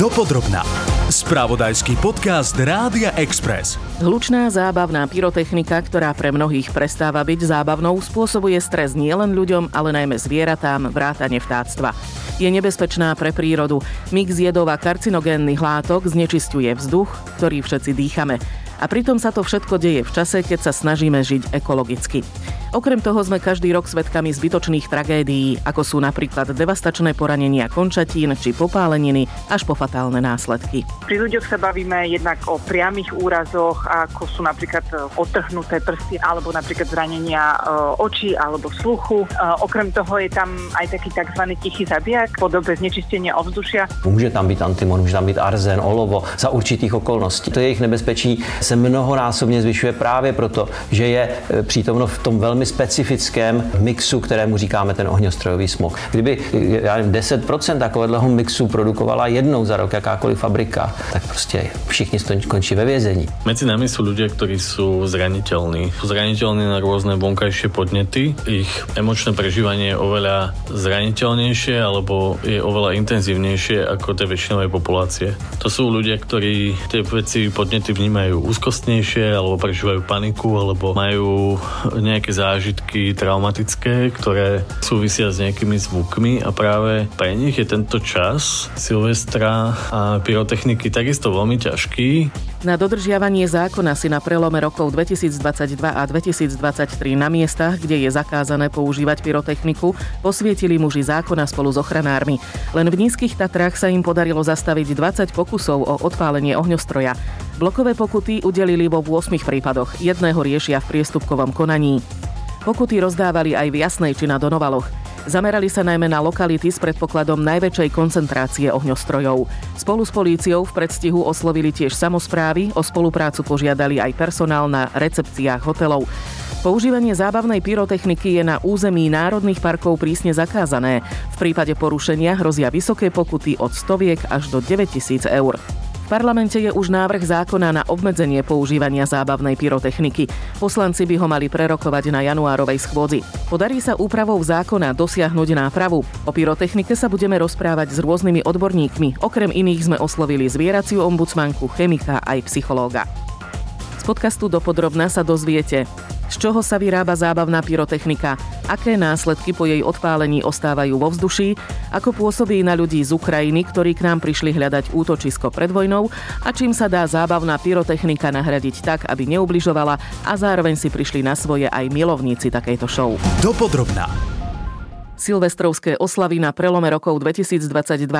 Dopodrobná. Spravodajský podcast Rádia Express. Hlučná zábavná pyrotechnika, ktorá pre mnohých prestáva byť zábavnou, spôsobuje stres nielen ľuďom, ale najmä zvieratám, vrátane vtáctva. Je nebezpečná pre prírodu. Mix jedov a karcinogénnych látok znečistuje vzduch, ktorý všetci dýchame. A pritom sa to všetko deje v čase, keď sa snažíme žiť ekologicky. Okrem toho sme každý rok svedkami zbytočných tragédií, ako sú napríklad devastačné poranenia končatín či popáleniny až po fatálne následky. Pri ľuďoch sa bavíme jednak o priamých úrazoch, ako sú napríklad e, otrhnuté prsty alebo napríklad zranenia e, očí alebo sluchu. E, okrem toho je tam aj taký tzv. tichý zabijak v podobe znečistenia ovzdušia. Může tam být antimon, může tam být arzen, olovo za určitých okolností. To jejich nebezpečí se mnohonásobně zvyšuje právě proto, že je přítomno v tom velmi specifickém mixu, kterému říkáme ten ohňostrojový smog. Kdyby já nevím, 10% takového mixu produkovala jednou za rok jakákoliv fabrika, tak prostě všichni skončí ve vězení. Medzi nami sú ľudia, ktorí sú zraniteľní. Sú zraniteľní na rôzne vonkajšie podnety. Ich emočné prežívanie je oveľa zraniteľnejšie alebo je oveľa intenzívnejšie ako tej väčšinovej populácie. To sú ľudia, ktorí tie veci, podnety vnímajú úzkostnejšie alebo prežívajú paniku alebo majú nejaké zážitky traumatické, ktoré súvisia s nejakými zvukmi a práve pre nich je tento čas Silvestra a pyrotechniky takisto veľmi ťažký. Na dodržiavanie zákona si na prelome rokov 2022 a 2023 na miestach, kde je zakázané používať pyrotechniku, posvietili muži zákona spolu s ochranármi. Len v nízkych Tatrách sa im podarilo zastaviť 20 pokusov o odpálenie ohňostroja. Blokové pokuty udelili vo 8 prípadoch, jedného riešia v priestupkovom konaní. Pokuty rozdávali aj v Jasnej či na Donovaloch. Zamerali sa najmä na lokality s predpokladom najväčšej koncentrácie ohňostrojov. Spolu s políciou v predstihu oslovili tiež samozprávy, o spoluprácu požiadali aj personál na recepciách hotelov. Používanie zábavnej pyrotechniky je na území národných parkov prísne zakázané. V prípade porušenia hrozia vysoké pokuty od stoviek až do 9000 eur parlamente je už návrh zákona na obmedzenie používania zábavnej pyrotechniky. Poslanci by ho mali prerokovať na januárovej schôdzi. Podarí sa úpravou zákona dosiahnuť nápravu. O pyrotechnike sa budeme rozprávať s rôznymi odborníkmi. Okrem iných sme oslovili zvieraciu ombudsmanku, chemika aj psychológa. Z podcastu Dopodrobná sa dozviete, z čoho sa vyrába zábavná pyrotechnika, aké následky po jej odpálení ostávajú vo vzduší, ako pôsobí na ľudí z Ukrajiny, ktorí k nám prišli hľadať útočisko pred vojnou a čím sa dá zábavná pyrotechnika nahradiť tak, aby neubližovala a zároveň si prišli na svoje aj milovníci takejto show. Dopodrobná. Silvestrovské oslavy na prelome rokov 2022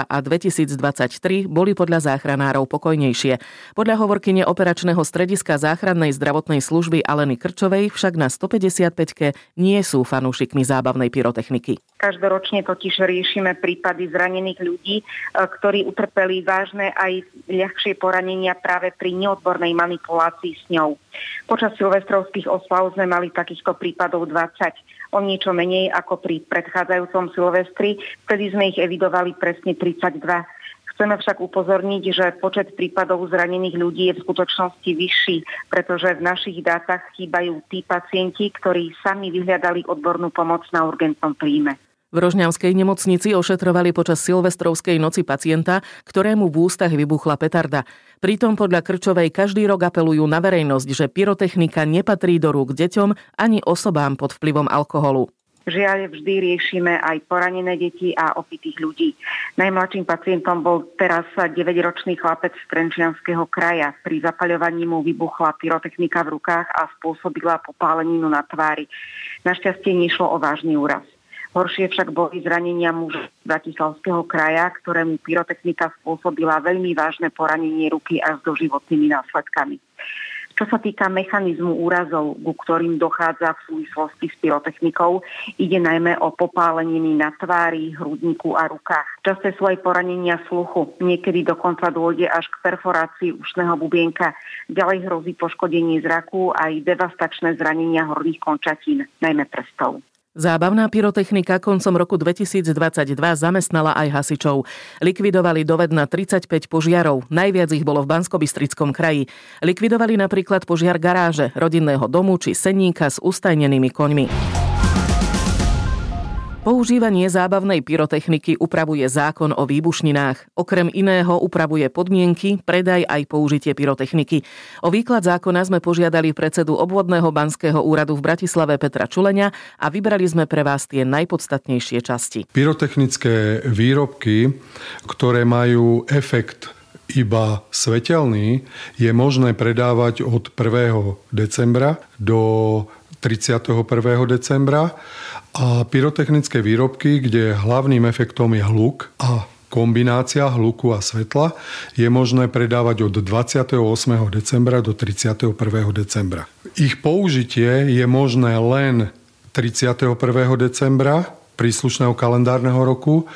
a 2023 boli podľa záchranárov pokojnejšie. Podľa hovorkyne operačného strediska záchrannej zdravotnej služby Aleny Krčovej však na 155-ke nie sú fanúšikmi zábavnej pyrotechniky. Každoročne totiž riešime prípady zranených ľudí, e, ktorí utrpeli vážne aj ľahšie poranenia práve pri neodbornej manipulácii s ňou. Počas silvestrovských oslav sme mali takýchto prípadov 20 o niečo menej ako pri predchádzajúcom Silvestri, vtedy sme ich evidovali presne 32. Chceme však upozorniť, že počet prípadov zranených ľudí je v skutočnosti vyšší, pretože v našich dátach chýbajú tí pacienti, ktorí sami vyhľadali odbornú pomoc na urgentnom príjme. V Rožňavskej nemocnici ošetrovali počas silvestrovskej noci pacienta, ktorému v ústach vybuchla petarda. Pritom podľa Krčovej každý rok apelujú na verejnosť, že pyrotechnika nepatrí do rúk deťom ani osobám pod vplyvom alkoholu. Žiaľ, vždy riešime aj poranené deti a opitých ľudí. Najmladším pacientom bol teraz 9-ročný chlapec z Trenčianského kraja. Pri zapaľovaní mu vybuchla pyrotechnika v rukách a spôsobila popáleninu na tvári. Našťastie nešlo o vážny úraz. Horšie však boli zranenia muža Bratislavského kraja, ktorému pyrotechnika spôsobila veľmi vážne poranenie ruky až s doživotnými následkami. Čo sa týka mechanizmu úrazov, ku ktorým dochádza v súvislosti s pyrotechnikou, ide najmä o popáleniny na tvári, hrudníku a rukách. Časté sú aj poranenia sluchu, niekedy dokonca dôjde až k perforácii ušného bubienka. Ďalej hrozí poškodenie zraku aj devastačné zranenia horných končatín, najmä prstov. Zábavná pyrotechnika koncom roku 2022 zamestnala aj hasičov. Likvidovali doved na 35 požiarov, najviac ich bolo v Banskobystrickom kraji. Likvidovali napríklad požiar garáže, rodinného domu či senníka s ustajnenými koňmi. Používanie zábavnej pyrotechniky upravuje zákon o výbušninách. Okrem iného upravuje podmienky, predaj aj použitie pyrotechniky. O výklad zákona sme požiadali predsedu obvodného banského úradu v Bratislave Petra Čulenia a vybrali sme pre vás tie najpodstatnejšie časti. Pyrotechnické výrobky, ktoré majú efekt iba svetelný, je možné predávať od 1. decembra do 31. decembra a pyrotechnické výrobky, kde hlavným efektom je hluk a kombinácia hluku a svetla je možné predávať od 28. decembra do 31. decembra. Ich použitie je možné len 31. decembra príslušného kalendárneho roku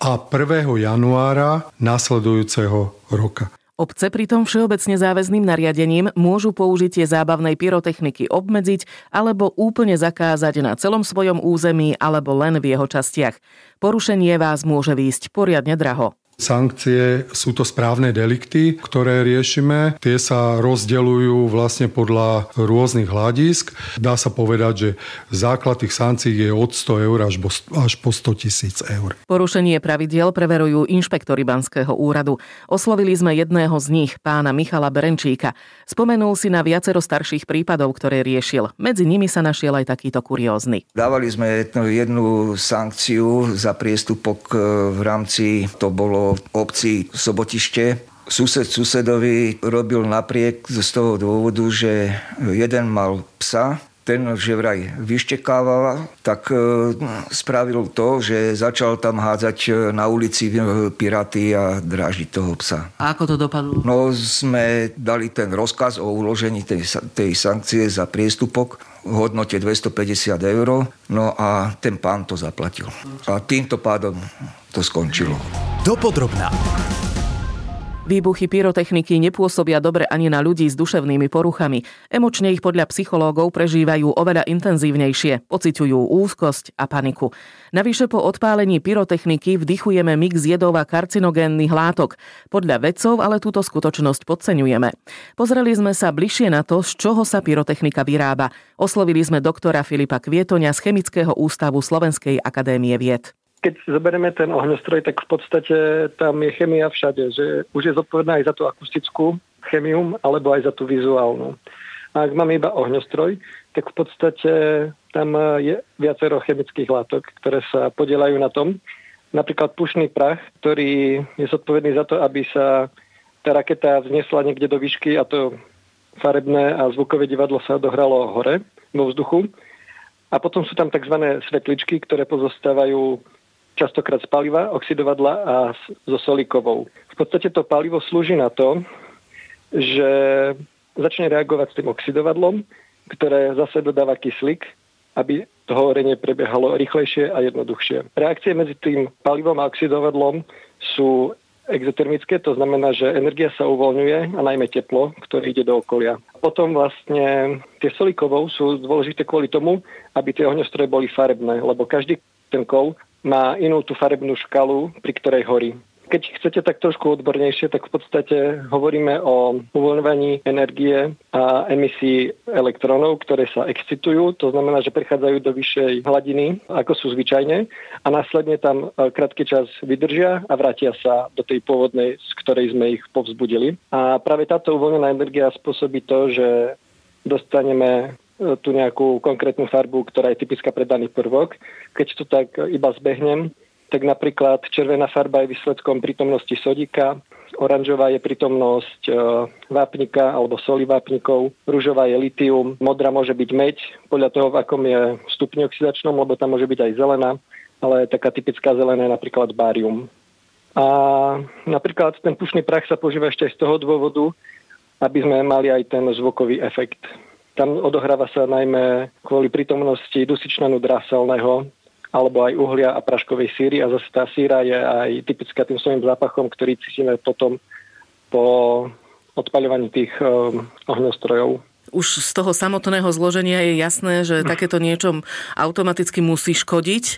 a 1. januára nasledujúceho roka. Obce pritom všeobecne záväzným nariadením môžu použitie zábavnej pyrotechniky obmedziť alebo úplne zakázať na celom svojom území alebo len v jeho častiach. Porušenie vás môže výjsť poriadne draho. Sankcie sú to správne delikty, ktoré riešime. Tie sa rozdeľujú vlastne podľa rôznych hľadisk. Dá sa povedať, že základ tých sankcií je od 100 eur až po 100 tisíc eur. Porušenie pravidiel preverujú inšpektori Banského úradu. Oslovili sme jedného z nich, pána Michala Berenčíka. Spomenul si na viacero starších prípadov, ktoré riešil. Medzi nimi sa našiel aj takýto kuriózny. Dávali sme jednu, jednu sankciu za priestupok e, v rámci, to bolo v obci Sobotište. Sused susedovi robil napriek z toho dôvodu, že jeden mal psa, ten, že vraj vyštekával, tak e, spravil to, že začal tam hádzať e, na ulici e, piraty a drážiť toho psa. A ako to dopadlo? No, sme dali ten rozkaz o uložení tej, tej sankcie za priestupok v hodnote 250 eur, no a ten pán to zaplatil. A týmto pádom to skončilo. Dopodrobná. Výbuchy pyrotechniky nepôsobia dobre ani na ľudí s duševnými poruchami. Emočne ich podľa psychológov prežívajú oveľa intenzívnejšie, pociťujú úzkosť a paniku. Navyše po odpálení pyrotechniky vdychujeme mix jedov a karcinogénnych látok. Podľa vedcov ale túto skutočnosť podceňujeme. Pozreli sme sa bližšie na to, z čoho sa pyrotechnika vyrába. Oslovili sme doktora Filipa Kvietoňa z Chemického ústavu Slovenskej akadémie vied keď zoberieme ten ohňostroj, tak v podstate tam je chemia všade, že už je zodpovedná aj za tú akustickú chemium, alebo aj za tú vizuálnu. A ak máme iba ohňostroj, tak v podstate tam je viacero chemických látok, ktoré sa podielajú na tom. Napríklad pušný prach, ktorý je zodpovedný za to, aby sa tá raketa vznesla niekde do výšky a to farebné a zvukové divadlo sa dohralo hore vo vzduchu. A potom sú tam tzv. svetličky, ktoré pozostávajú častokrát z paliva, oxidovadla a so solíkovou. V podstate to palivo slúži na to, že začne reagovať s tým oxidovadlom, ktoré zase dodáva kyslík, aby to horenie prebiehalo rýchlejšie a jednoduchšie. Reakcie medzi tým palivom a oxidovadlom sú exotermické, to znamená, že energia sa uvoľňuje a najmä teplo, ktoré ide do okolia. Potom vlastne tie solíkovou sú dôležité kvôli tomu, aby tie ohňostroje boli farebné, lebo každý ten kov má inú tú farebnú škalu, pri ktorej horí. Keď chcete tak trošku odbornejšie, tak v podstate hovoríme o uvoľňovaní energie a emisí elektrónov, ktoré sa excitujú, to znamená, že prechádzajú do vyššej hladiny, ako sú zvyčajne, a následne tam e, krátky čas vydržia a vrátia sa do tej pôvodnej, z ktorej sme ich povzbudili. A práve táto uvoľnená energia spôsobí to, že dostaneme tú nejakú konkrétnu farbu, ktorá je typická pre daný prvok. Keď to tak iba zbehnem, tak napríklad červená farba je výsledkom prítomnosti sodíka, oranžová je prítomnosť e, vápnika alebo soli vápnikov, rúžová je litium, modrá môže byť meď, podľa toho, v akom je stupni oxidačnom, lebo tam môže byť aj zelená, ale taká typická zelená je napríklad bárium. A napríklad ten pušný prach sa používa ešte aj z toho dôvodu, aby sme mali aj ten zvukový efekt. Tam odohráva sa najmä kvôli prítomnosti dusičnanu dráselného alebo aj uhlia a praškovej síry a zase tá síra je aj typická tým svojim zápachom, ktorý cítime potom po odpaľovaní tých um, ohňostrojov. Už z toho samotného zloženia je jasné, že takéto niečo automaticky musí škodiť e,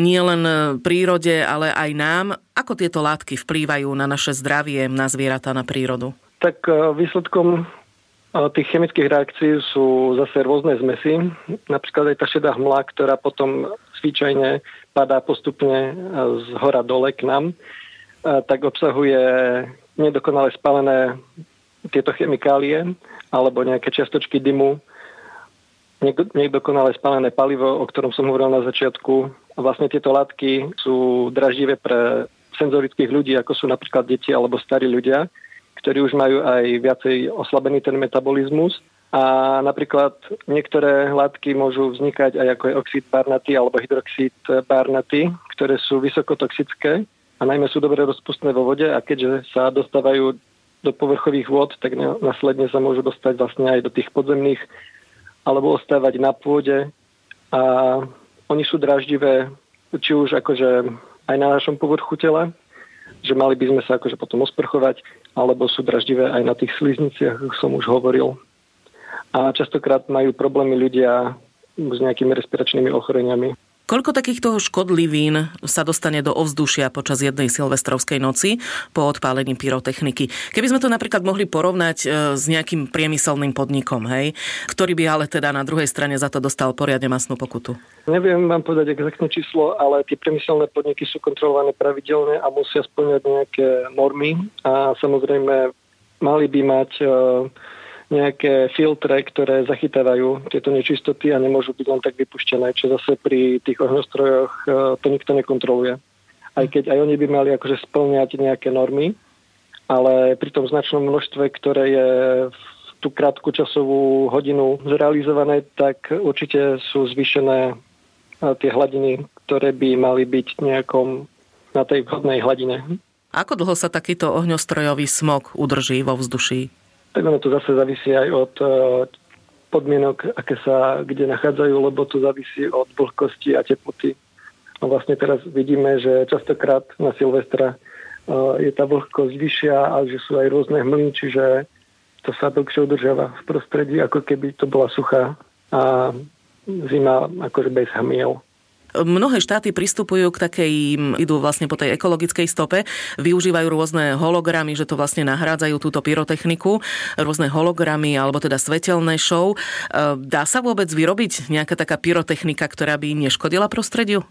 nie len prírode, ale aj nám. Ako tieto látky vplývajú na naše zdravie, na zvieratá, na prírodu? Tak e, výsledkom Tých chemických reakcií sú zase rôzne zmesy. Napríklad aj tá šedá hmla, ktorá potom zvyčajne padá postupne z hora dole k nám, tak obsahuje nedokonale spálené tieto chemikálie alebo nejaké čiastočky dymu, nedokonale spálené palivo, o ktorom som hovoril na začiatku. Vlastne tieto látky sú draždivé pre senzorických ľudí, ako sú napríklad deti alebo starí ľudia, ktorí už majú aj viacej oslabený ten metabolizmus. A napríklad niektoré látky môžu vznikať aj ako je oxid barnaty alebo hydroxid barnaty, ktoré sú vysokotoxické a najmä sú dobre rozpustné vo vode a keďže sa dostávajú do povrchových vôd, tak následne sa môžu dostať vlastne aj do tých podzemných alebo ostávať na pôde a oni sú draždivé či už akože aj na našom povrchu tela, že mali by sme sa akože potom osprchovať, alebo sú draždivé aj na tých slizniciach, ako som už hovoril a častokrát majú problémy ľudia s nejakými respiračnými ochoreniami. Koľko takýchto škodlivín sa dostane do ovzdušia počas jednej silvestrovskej noci po odpálení pyrotechniky? Keby sme to napríklad mohli porovnať e, s nejakým priemyselným podnikom, hej, ktorý by ale teda na druhej strane za to dostal poriadne masnú pokutu. Neviem vám povedať exaktné číslo, ale tie priemyselné podniky sú kontrolované pravidelne a musia splňať nejaké normy a samozrejme mali by mať uh, nejaké filtre, ktoré zachytávajú tieto nečistoty a nemôžu byť len tak vypuštené, čo zase pri tých ohňostrojoch e, to nikto nekontroluje. Aj keď aj oni by mali akože splňať nejaké normy, ale pri tom značnom množstve, ktoré je v tú krátku časovú hodinu zrealizované, tak určite sú zvýšené e, tie hladiny, ktoré by mali byť nejakom na tej vhodnej hladine. Ako dlho sa takýto ohňostrojový smog udrží vo vzduší? Tak ono to zase závisí aj od e, podmienok, aké sa kde nachádzajú, lebo to závisí od vlhkosti a teploty. A vlastne teraz vidíme, že častokrát na Silvestra e, je tá vlhkosť vyššia a že sú aj rôzne hmly, čiže to sa dlhšie udržiava v prostredí, ako keby to bola suchá a zima akože bez hmiel. Mnohé štáty pristupujú k takej, idú vlastne po tej ekologickej stope, využívajú rôzne hologramy, že to vlastne nahrádzajú túto pyrotechniku, rôzne hologramy alebo teda svetelné show. E, dá sa vôbec vyrobiť nejaká taká pyrotechnika, ktorá by neškodila prostrediu?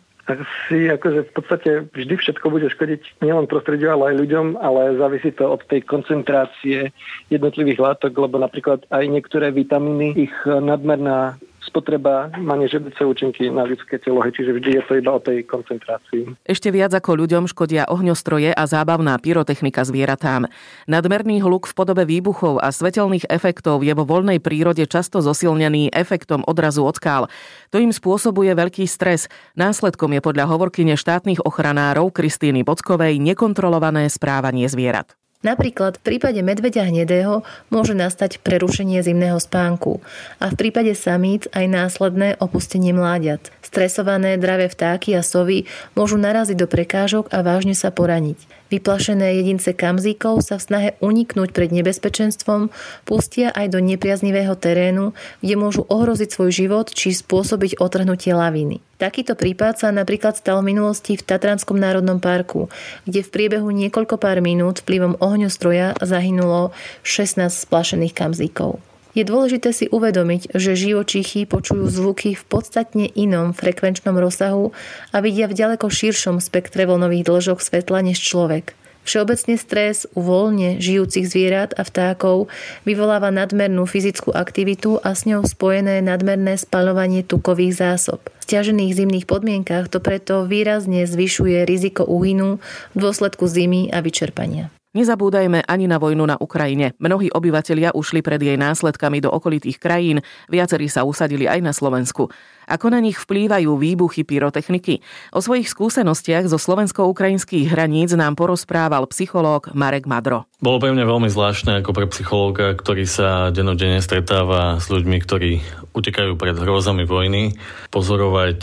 si akože v podstate vždy všetko bude škodiť nielen prostrediu, ale aj ľuďom, ale závisí to od tej koncentrácie jednotlivých látok, lebo napríklad aj niektoré vitamíny, ich nadmerná spotreba má nežiaduce účinky na ľudské telo, čiže vždy je to iba o tej koncentrácii. Ešte viac ako ľuďom škodia ohňostroje a zábavná pyrotechnika zvieratám. Nadmerný hluk v podobe výbuchov a svetelných efektov je vo voľnej prírode často zosilnený efektom odrazu od skál. To im spôsobuje veľký stres. Následkom je podľa hovorkyne štátnych ochranárov Kristýny Bockovej nekontrolované správanie zvierat. Napríklad v prípade medveďa hnedého môže nastať prerušenie zimného spánku a v prípade samíc aj následné opustenie mláďat. Stresované dravé vtáky a sovy môžu naraziť do prekážok a vážne sa poraniť. Vyplašené jedince kamzíkov sa v snahe uniknúť pred nebezpečenstvom pustia aj do nepriaznivého terénu, kde môžu ohroziť svoj život či spôsobiť otrhnutie laviny. Takýto prípad sa napríklad stal v minulosti v Tatranskom národnom parku, kde v priebehu niekoľko pár minút vplyvom ohňostroja zahynulo 16 splašených kamzíkov. Je dôležité si uvedomiť, že živočíchy počujú zvuky v podstatne inom frekvenčnom rozsahu a vidia v ďaleko širšom spektre vlnových dĺžok svetla než človek. Všeobecne stres u voľne žijúcich zvierat a vtákov vyvoláva nadmernú fyzickú aktivitu a s ňou spojené nadmerné spaľovanie tukových zásob. V stiažených zimných podmienkach to preto výrazne zvyšuje riziko úhynu v dôsledku zimy a vyčerpania. Nezabúdajme ani na vojnu na Ukrajine. Mnohí obyvatelia ušli pred jej následkami do okolitých krajín, viacerí sa usadili aj na Slovensku. Ako na nich vplývajú výbuchy pyrotechniky? O svojich skúsenostiach zo slovensko-ukrajinských hraníc nám porozprával psychológ Marek Madro. Bolo pre mňa veľmi zvláštne ako pre psychológa, ktorý sa denodene stretáva s ľuďmi, ktorí utekajú pred hrozami vojny, pozorovať,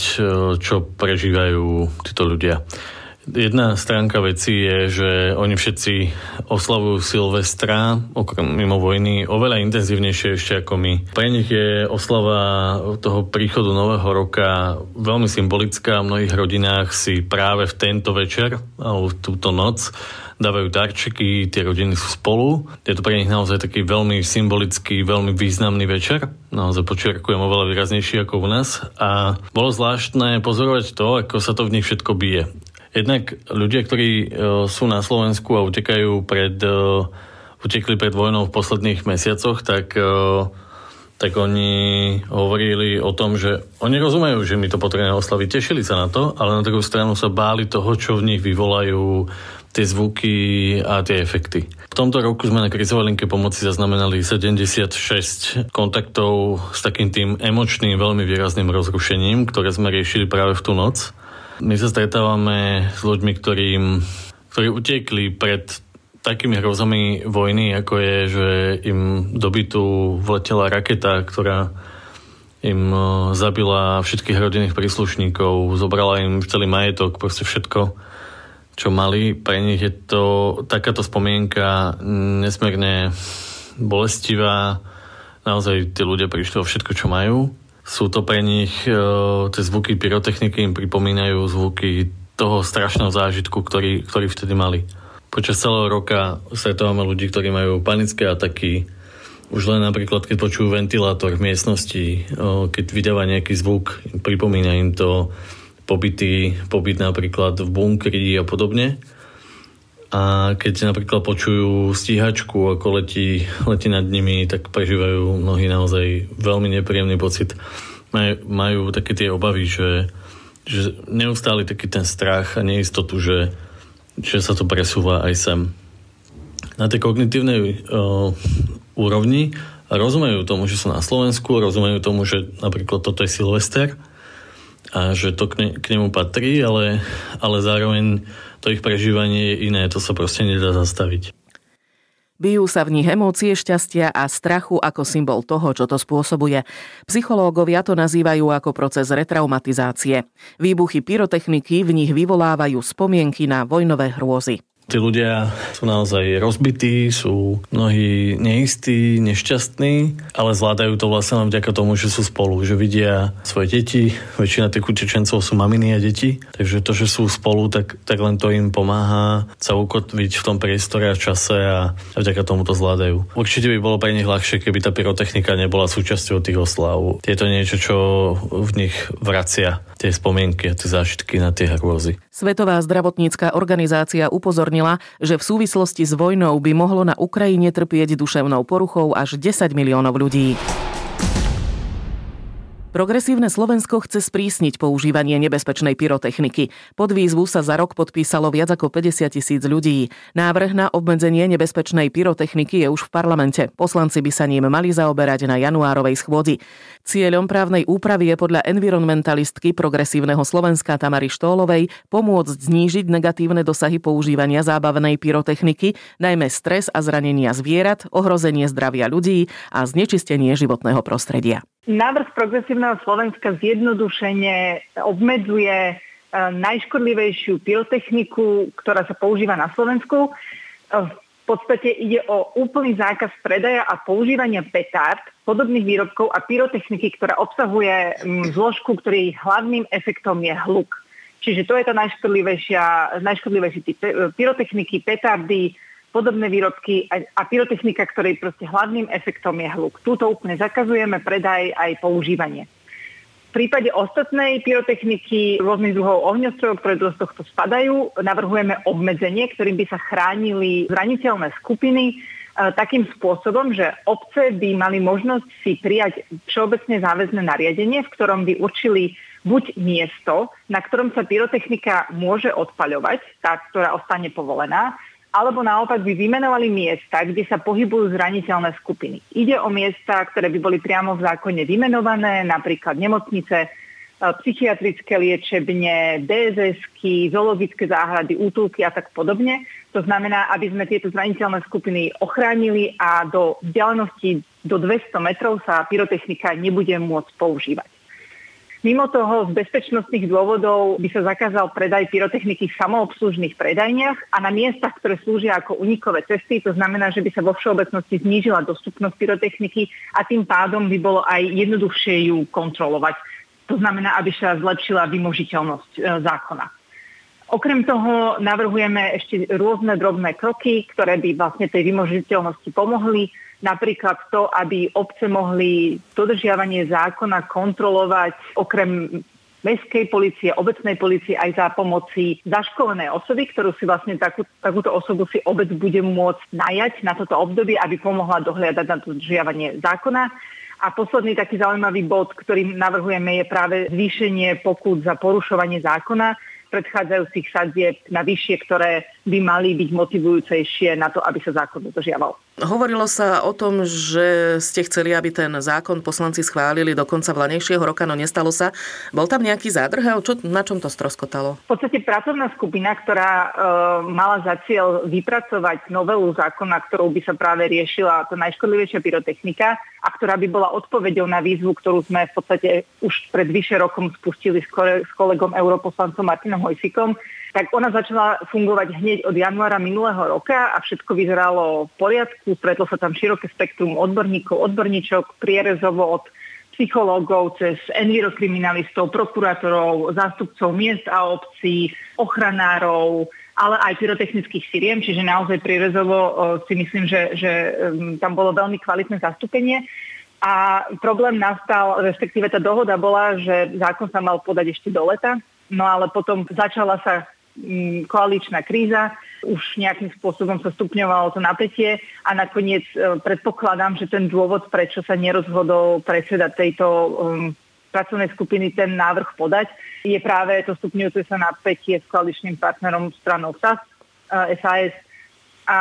čo prežívajú títo ľudia. Jedna stránka veci je, že oni všetci oslavujú Silvestra, okrem mimo vojny, oveľa intenzívnejšie ešte ako my. Pre nich je oslava toho príchodu Nového roka veľmi symbolická. V mnohých rodinách si práve v tento večer, alebo v túto noc, dávajú darčeky, tie rodiny sú spolu. Je to pre nich naozaj taký veľmi symbolický, veľmi významný večer. Naozaj počiarkujem oveľa výraznejší ako u nás. A bolo zvláštne pozorovať to, ako sa to v nich všetko bije. Jednak ľudia, ktorí e, sú na Slovensku a utekajú pred, e, utekli pred vojnou v posledných mesiacoch, tak, e, tak oni hovorili o tom, že oni rozumejú, že my to potrebujeme oslaviť, tešili sa na to, ale na druhú stranu sa báli toho, čo v nich vyvolajú tie zvuky a tie efekty. V tomto roku sme na krizovej linke pomoci zaznamenali 76 kontaktov s takým tým emočným, veľmi výrazným rozrušením, ktoré sme riešili práve v tú noc. My sa stretávame s ľuďmi, ktorým, ktorí utiekli pred takými hrozami vojny, ako je, že im do bytu vletela raketa, ktorá im zabila všetkých rodinných príslušníkov, zobrala im celý majetok, proste všetko, čo mali. Pre nich je to takáto spomienka nesmierne bolestivá. Naozaj tí ľudia prišli o všetko, čo majú sú to pre nich, e, tie zvuky pyrotechniky im pripomínajú zvuky toho strašného zážitku, ktorý, ktorý vtedy mali. Počas celého roka stretávame ľudí, ktorí majú panické ataky, už len napríklad, keď počujú ventilátor v miestnosti, e, keď vydáva nejaký zvuk, pripomína im to pobyty, pobyt napríklad v bunkri a podobne. A keď napríklad počujú stíhačku, ako letí, letí nad nimi, tak prežívajú mnohí naozaj veľmi nepríjemný pocit. Maj, majú také tie obavy, že, že neustáli taký ten strach a neistotu, že, že sa to presúva aj sem. Na tej kognitívnej uh, úrovni rozumejú tomu, že sú na Slovensku, rozumejú tomu, že napríklad toto je Silvester a že to k, ne, k nemu patrí, ale, ale zároveň to ich prežívanie je iné, to sa proste nedá zastaviť. Bijú sa v nich emócie šťastia a strachu ako symbol toho, čo to spôsobuje. Psychológovia to nazývajú ako proces retraumatizácie. Výbuchy pyrotechniky v nich vyvolávajú spomienky na vojnové hrôzy. Tí ľudia sú naozaj rozbití, sú mnohí neistí, nešťastní, ale zvládajú to vlastne len vďaka tomu, že sú spolu, že vidia svoje deti. Väčšina tých utečencov sú maminy a deti, takže to, že sú spolu, tak, tak len to im pomáha sa ukotviť v tom priestore a čase a, a vďaka tomu to zvládajú. Určite by bolo pre nich ľahšie, keby tá pyrotechnika nebola súčasťou tých oslav. Je to niečo, čo v nich vracia tie spomienky a tie zážitky na tie hrôzy. Svetová zdravotnícka organizácia upozornila, že v súvislosti s vojnou by mohlo na Ukrajine trpieť duševnou poruchou až 10 miliónov ľudí. Progresívne Slovensko chce sprísniť používanie nebezpečnej pyrotechniky. Pod výzvu sa za rok podpísalo viac ako 50 tisíc ľudí. Návrh na obmedzenie nebezpečnej pyrotechniky je už v parlamente. Poslanci by sa ním mali zaoberať na januárovej schôdzi. Cieľom právnej úpravy je podľa environmentalistky progresívneho Slovenska Tamary Štólovej pomôcť znížiť negatívne dosahy používania zábavnej pyrotechniky, najmä stres a zranenia zvierat, ohrozenie zdravia ľudí a znečistenie životného prostredia. Návrh progresívneho Slovenska zjednodušene obmedzuje e, najškodlivejšiu pyrotechniku, ktorá sa používa na Slovensku. E, v podstate ide o úplný zákaz predaja a používania petard, podobných výrobkov a pyrotechniky, ktorá obsahuje zložku, ktorej hlavným efektom je hluk. Čiže to je tá najškodlivejší typ e, pyrotechniky, petardy, podobné výrobky a, a pyrotechnika, ktorej proste hlavným efektom je hluk. Túto úplne zakazujeme predaj aj používanie. V prípade ostatnej pyrotechniky rôznych druhov ohňostrojov, ktoré do tohto spadajú, navrhujeme obmedzenie, ktorým by sa chránili zraniteľné skupiny e, takým spôsobom, že obce by mali možnosť si prijať všeobecne záväzné nariadenie, v ktorom by určili buď miesto, na ktorom sa pyrotechnika môže odpaľovať, tá, ktorá ostane povolená, alebo naopak by vymenovali miesta, kde sa pohybujú zraniteľné skupiny. Ide o miesta, ktoré by boli priamo v zákone vymenované, napríklad nemocnice, e, psychiatrické liečebne, DSS-ky, zoologické záhrady, útulky a tak podobne. To znamená, aby sme tieto zraniteľné skupiny ochránili a do vzdialenosti do 200 metrov sa pyrotechnika nebude môcť používať. Mimo toho z bezpečnostných dôvodov by sa zakázal predaj pyrotechniky v samoobslužných predajniach a na miestach, ktoré slúžia ako unikové cesty. To znamená, že by sa vo všeobecnosti znížila dostupnosť pyrotechniky a tým pádom by bolo aj jednoduchšie ju kontrolovať. To znamená, aby sa zlepšila vymožiteľnosť e, zákona. Okrem toho navrhujeme ešte rôzne drobné kroky, ktoré by vlastne tej vymožiteľnosti pomohli. Napríklad to, aby obce mohli dodržiavanie zákona kontrolovať okrem mestskej policie, obecnej policie aj za pomoci zaškolené osoby, ktorú si vlastne takú, takúto osobu si obec bude môcť najať na toto obdobie, aby pomohla dohliadať na dodržiavanie zákona. A posledný taký zaujímavý bod, ktorý navrhujeme, je práve zvýšenie pokút za porušovanie zákona predchádzajúcich sadzieb na vyššie, ktoré by mali byť motivujúcejšie na to, aby sa zákon dodržiaval. Hovorilo sa o tom, že ste chceli, aby ten zákon poslanci schválili do konca vlanejšieho roka, no nestalo sa. Bol tam nejaký zádrhel? Čo, na čom to stroskotalo? V podstate pracovná skupina, ktorá e, mala za cieľ vypracovať novelu zákona, ktorou by sa práve riešila tá najškodlivejšia pyrotechnika a ktorá by bola odpovedou na výzvu, ktorú sme v podstate už pred vyše rokom spustili s, s kolegom europoslancom Martinom Hojsikom, tak ona začala fungovať hneď od januára minulého roka a všetko vyzeralo v poriadku. Stretlo sa tam široké spektrum odborníkov, odborníčok, prierezovo od psychológov cez envirokriminalistov, prokurátorov, zástupcov miest a obcí, ochranárov, ale aj pyrotechnických firiem, čiže naozaj prierezovo si myslím, že, že tam bolo veľmi kvalitné zastúpenie. A problém nastal, respektíve tá dohoda bola, že zákon sa mal podať ešte do leta, no ale potom začala sa koaličná kríza, už nejakým spôsobom sa stupňovalo to napätie a nakoniec e, predpokladám, že ten dôvod, prečo sa nerozhodol predseda tejto um, pracovnej skupiny ten návrh podať, je práve to stupňujúce sa napätie s koaličným partnerom stranou SAS, e, SAS. A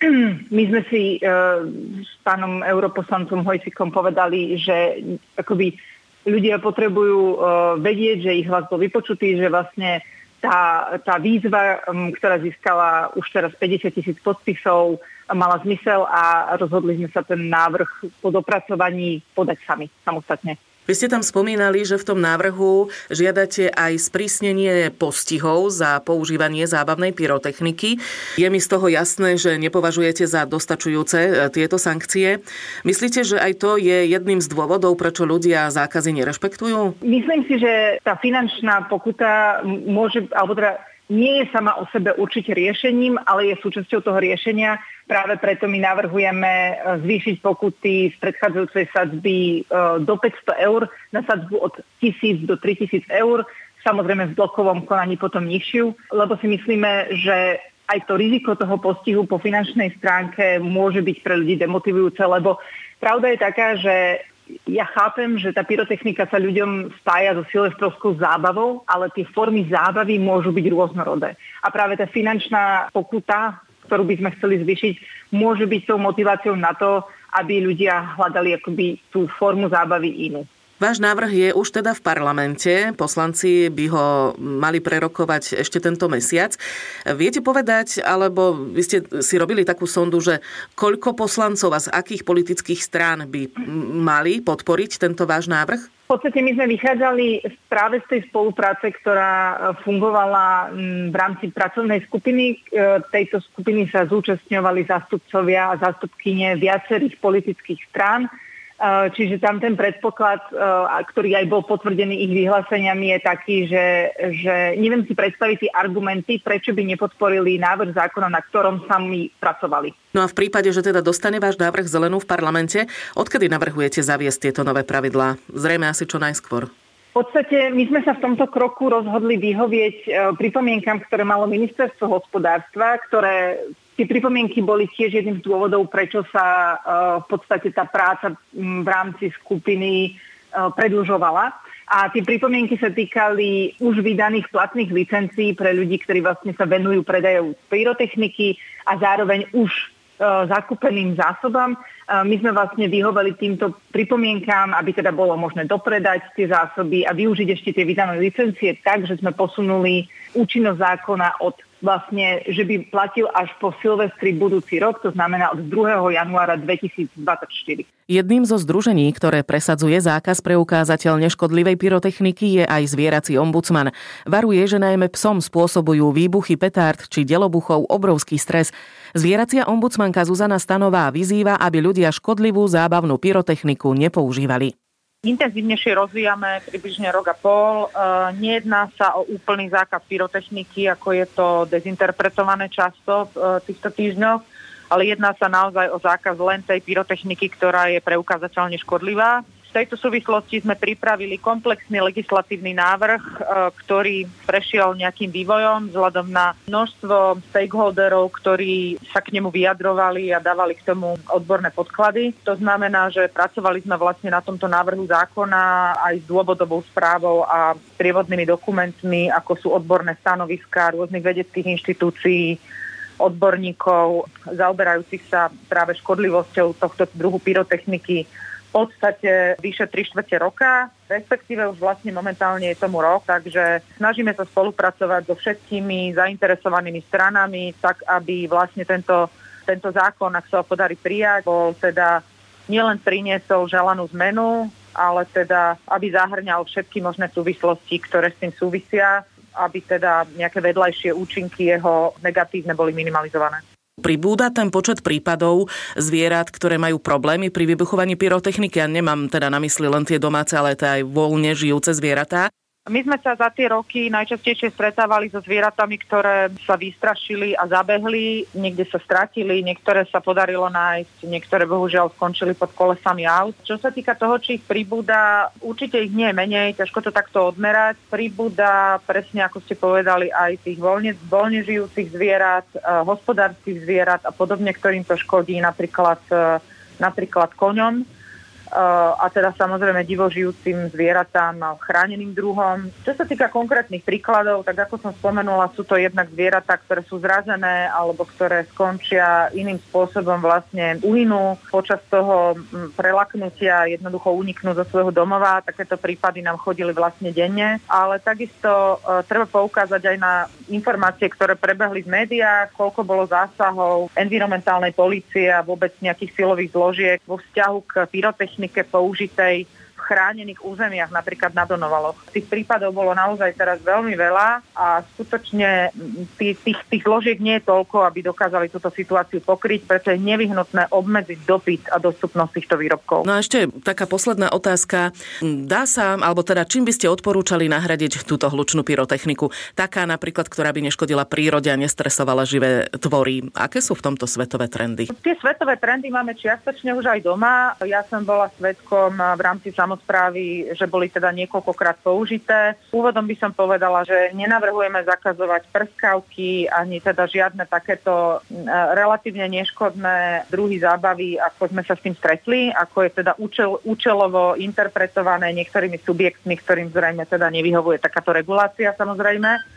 my sme si uh, s pánom europoslancom Hojsikom povedali, že akoby ľudia potrebujú vedieť, že ich hlas bol vypočutý, že vlastne tá, tá výzva, ktorá získala už teraz 50 tisíc podpisov, mala zmysel a rozhodli sme sa ten návrh po dopracovaní podať sami, samostatne. Vy ste tam spomínali, že v tom návrhu žiadate aj sprísnenie postihov za používanie zábavnej pyrotechniky. Je mi z toho jasné, že nepovažujete za dostačujúce e, tieto sankcie. Myslíte, že aj to je jedným z dôvodov, prečo ľudia zákazy nerešpektujú? Myslím si, že tá finančná pokuta môže, alebo teda nie je sama o sebe určite riešením, ale je súčasťou toho riešenia. Práve preto my navrhujeme e, zvýšiť pokuty z predchádzajúcej sadzby e, do 500 eur na sadzbu od 1000 do 3000 eur, samozrejme v blokovom konaní potom nižšiu, lebo si myslíme, že aj to riziko toho postihu po finančnej stránke môže byť pre ľudí demotivujúce, lebo pravda je taká, že ja chápem, že tá pyrotechnika sa ľuďom spája so silvestrovskou zábavou, ale tie formy zábavy môžu byť rôznorodé. A práve tá finančná pokuta, ktorú by sme chceli zvyšiť, môže byť tou motiváciou na to, aby ľudia hľadali akoby tú formu zábavy inú. Váš návrh je už teda v parlamente. Poslanci by ho mali prerokovať ešte tento mesiac. Viete povedať, alebo vy ste si robili takú sondu, že koľko poslancov a z akých politických strán by mali podporiť tento váš návrh? V podstate my sme vychádzali práve z tej spolupráce, ktorá fungovala v rámci pracovnej skupiny. E, tejto skupiny sa zúčastňovali zástupcovia a zástupkyne viacerých politických strán čiže tam ten predpoklad, eh, ktorý aj bol potvrdený ich vyhláseniami, je taký, že, že neviem si predstaviť tie argumenty, prečo by nepodporili návrh zákona, na ktorom sami pracovali. No a v prípade, že teda dostane váš návrh zelenú v parlamente, odkedy navrhujete zaviesť tieto nové pravidlá? Zrejme asi čo najskôr. V podstate my sme sa v tomto kroku rozhodli vyhovieť eh, pripomienkam, ktoré malo ministerstvo hospodárstva, ktoré Tie pripomienky boli tiež jedným z dôvodov, prečo sa uh, v podstate tá práca v rámci skupiny uh, predlžovala. A tie pripomienky sa týkali už vydaných platných licencií pre ľudí, ktorí vlastne sa venujú predajov pyrotechniky a zároveň už uh, zakúpeným zásobám. My sme vlastne vyhovali týmto pripomienkám, aby teda bolo možné dopredať tie zásoby a využiť ešte tie vydané licencie tak, že sme posunuli účinnosť zákona od vlastne, že by platil až po Silvestri budúci rok, to znamená od 2. januára 2024. Jedným zo združení, ktoré presadzuje zákaz preukázateľne škodlivej pyrotechniky je aj zvierací ombudsman. Varuje, že najmä psom spôsobujú výbuchy petard či delobuchov obrovský stres. Zvieracia ombudsmanka Zuzana Stanová vyzýva, aby ľudia škodlivú zábavnú pyrotechniku nepoužívali intenzívnejšie rozvíjame približne rok a pol. E, nejedná sa o úplný zákaz pyrotechniky, ako je to dezinterpretované často v e, týchto týždňoch, ale jedná sa naozaj o zákaz len tej pyrotechniky, ktorá je preukázateľne škodlivá tejto súvislosti sme pripravili komplexný legislatívny návrh, e, ktorý prešiel nejakým vývojom vzhľadom na množstvo stakeholderov, ktorí sa k nemu vyjadrovali a dávali k tomu odborné podklady. To znamená, že pracovali sme vlastne na tomto návrhu zákona aj s dôvodovou správou a prievodnými dokumentmi, ako sú odborné stanoviská rôznych vedeckých inštitúcií, odborníkov zaoberajúcich sa práve škodlivosťou tohto druhu pyrotechniky podstate vyše 3 štvrte roka, respektíve už vlastne momentálne je tomu rok, takže snažíme sa spolupracovať so všetkými zainteresovanými stranami, tak aby vlastne tento, tento zákon, ak sa ho podarí prijať, bol teda nielen priniesol želanú zmenu, ale teda, aby zahrňal všetky možné súvislosti, ktoré s tým súvisia, aby teda nejaké vedľajšie účinky jeho negatívne boli minimalizované. Pribúda ten počet prípadov zvierat, ktoré majú problémy pri vybuchovaní pyrotechniky. Ja nemám teda na mysli len tie domáce, ale aj voľne žijúce zvieratá. My sme sa za tie roky najčastejšie stretávali so zvieratami, ktoré sa vystrašili a zabehli, niekde sa stratili, niektoré sa podarilo nájsť, niektoré bohužiaľ skončili pod kolesami aut. Čo sa týka toho, či ich pribúda, určite ich nie je menej, ťažko to takto odmerať. Pribúda, presne ako ste povedali, aj tých voľne, voľne žijúcich zvierat, eh, hospodárskych zvierat a podobne, ktorým to škodí napríklad, eh, napríklad koňom a teda samozrejme divožijúcim zvieratám, chráneným druhom. Čo sa týka konkrétnych príkladov, tak ako som spomenula, sú to jednak zvieratá, ktoré sú zrazené alebo ktoré skončia iným spôsobom vlastne uhynú počas toho prelaknutia, jednoducho uniknú zo svojho domova. Takéto prípady nám chodili vlastne denne, ale takisto e, treba poukázať aj na informácie, ktoré prebehli v médiách, koľko bolo zásahov environmentálnej policie a vôbec nejakých silových zložiek vo vzťahu k pyrotechnike použitej chránených územiach, napríklad na Donovaloch. Tých prípadov bolo naozaj teraz veľmi veľa a skutočne tých, tých, tých ložiek nie je toľko, aby dokázali túto situáciu pokryť, preto je nevyhnutné obmedziť dopyt a dostupnosť týchto výrobkov. No a ešte taká posledná otázka. Dá sa, alebo teda čím by ste odporúčali nahradiť túto hlučnú pyrotechniku? Taká napríklad, ktorá by neškodila prírode a nestresovala živé tvory. Aké sú v tomto svetové trendy? Tie svetové trendy máme čiastočne už aj doma. Ja som bola svetkom v rámci samozrejme samozprávy, že boli teda niekoľkokrát použité. Úvodom by som povedala, že nenavrhujeme zakazovať prskavky ani teda žiadne takéto relatívne neškodné druhy zábavy, ako sme sa s tým stretli, ako je teda účel, účelovo interpretované niektorými subjektmi, ktorým zrejme teda nevyhovuje takáto regulácia samozrejme.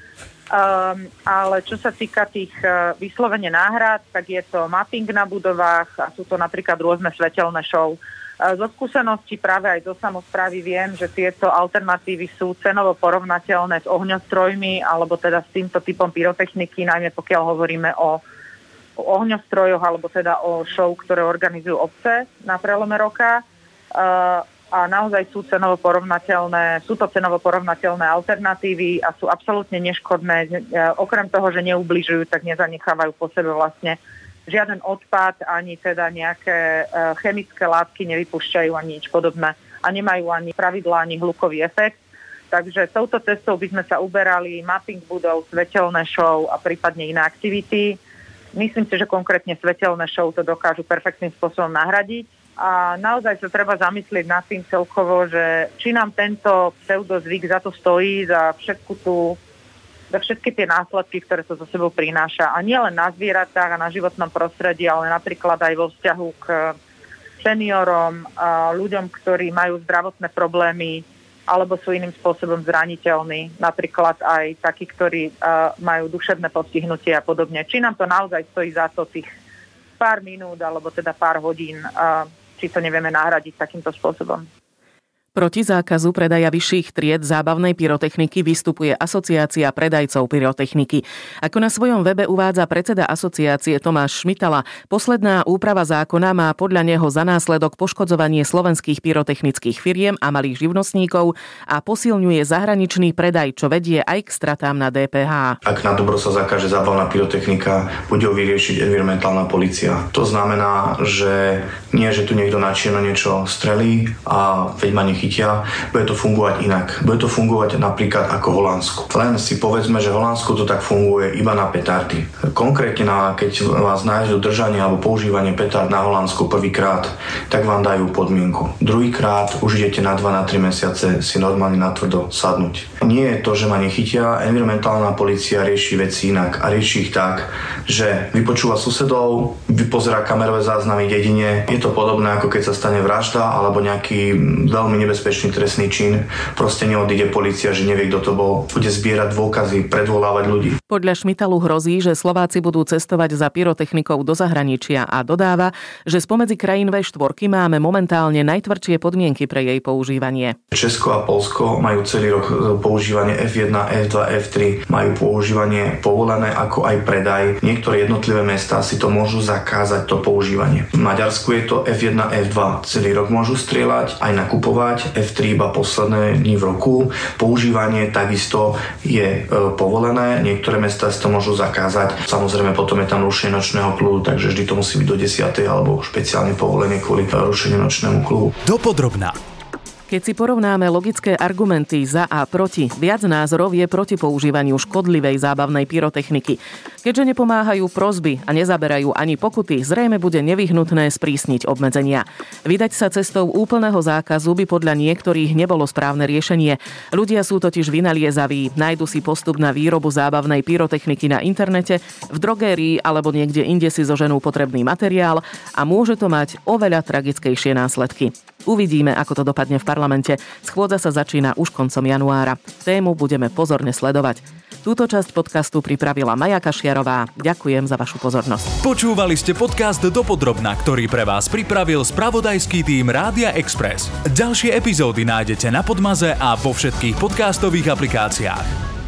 Um, ale čo sa týka tých uh, vyslovene náhrad, tak je to mapping na budovách a sú to napríklad rôzne svetelné show. Zo skúseností práve aj zo samozprávy viem, že tieto alternatívy sú cenovo porovnateľné s ohňostrojmi alebo teda s týmto typom pyrotechniky, najmä pokiaľ hovoríme o, o ohňostrojoch alebo teda o show, ktoré organizujú obce na prelome roka. A naozaj sú cenovo porovnateľné, sú to cenovo porovnateľné alternatívy a sú absolútne neškodné. Okrem toho, že neubližujú, tak nezanechávajú po sebe vlastne žiaden odpad, ani teda nejaké e, chemické látky nevypúšťajú ani nič podobné a nemajú ani pravidlá, ani hlukový efekt. Takže touto cestou by sme sa uberali mapping budov, svetelné show a prípadne iné aktivity. Myslím si, že konkrétne svetelné show to dokážu perfektným spôsobom nahradiť. A naozaj sa treba zamyslieť nad tým celkovo, že či nám tento pseudozvyk za to stojí, za všetku tú za všetky tie následky, ktoré to so sebou prináša. A nie len na zvieratách a na životnom prostredí, ale napríklad aj vo vzťahu k seniorom, ľuďom, ktorí majú zdravotné problémy alebo sú iným spôsobom zraniteľní, napríklad aj takí, ktorí majú duševné postihnutie a podobne. Či nám to naozaj stojí za to tých pár minút alebo teda pár hodín, či to nevieme nahradiť takýmto spôsobom. Proti zákazu predaja vyšších tried zábavnej pyrotechniky vystupuje Asociácia predajcov pyrotechniky. Ako na svojom webe uvádza predseda asociácie Tomáš Šmitala, posledná úprava zákona má podľa neho za následok poškodzovanie slovenských pyrotechnických firiem a malých živnostníkov a posilňuje zahraničný predaj, čo vedie aj k stratám na DPH. Ak na dobro sa zakáže zábavná pyrotechnika, bude ho vyriešiť environmentálna policia. To znamená, že nie, že tu niekto na niečo strelí a veď ma nechytí chytia, bude to fungovať inak. Bude to fungovať napríklad ako Holandsku. Len si povedzme, že Holandsku to tak funguje iba na petardy. Konkrétne na, keď vás nájdu držanie alebo používanie petard na Holandsku prvýkrát, tak vám dajú podmienku. Druhýkrát už idete na 2 na 3 mesiace si normálne natvrdo sadnúť. Nie je to, že ma nechytia, environmentálna policia rieši veci inak a rieši ich tak, že vypočúva susedov, vypozerá kamerové záznamy dedine. Je to podobné ako keď sa stane vražda alebo nejaký veľmi nebezpečný trestný čin, proste neodíde policia, že nevie, kto to bol, bude zbierať dôkazy, predvolávať ľudí. Podľa Šmitalu hrozí, že Slováci budú cestovať za pyrotechnikou do zahraničia a dodáva, že spomedzi krajín V4 máme momentálne najtvrdšie podmienky pre jej používanie. Česko a Polsko majú celý rok používanie F1, F2, F3, majú používanie povolené ako aj predaj. Niektoré jednotlivé mesta si to môžu zakázať to používanie. V Maďarsku je to F1, F2. Celý rok môžu strieľať, aj nakupovať F3 iba posledné dni v roku. Používanie takisto je e, povolené, niektoré mesta si to môžu zakázať. Samozrejme potom je tam rušenie nočného klubu, takže vždy to musí byť do 10. alebo špeciálne povolenie kvôli rušeniu nočnému klubu. Dopodrobná. Keď si porovnáme logické argumenty za a proti, viac názorov je proti používaniu škodlivej zábavnej pyrotechniky. Keďže nepomáhajú prozby a nezaberajú ani pokuty, zrejme bude nevyhnutné sprísniť obmedzenia. Vydať sa cestou úplného zákazu by podľa niektorých nebolo správne riešenie. Ľudia sú totiž vynaliezaví, nájdu si postup na výrobu zábavnej pyrotechniky na internete, v drogérii alebo niekde inde si zoženú potrebný materiál a môže to mať oveľa tragickejšie následky. Uvidíme, ako to dopadne v parlamente. Schôdza sa začína už koncom januára. Tému budeme pozorne sledovať. Túto časť podcastu pripravila Maja Kašiarová. Ďakujem za vašu pozornosť. Počúvali ste podcast Dopodrobna, ktorý pre vás pripravil spravodajský tým Rádia Express. Ďalšie epizódy nájdete na Podmaze a vo všetkých podcastových aplikáciách.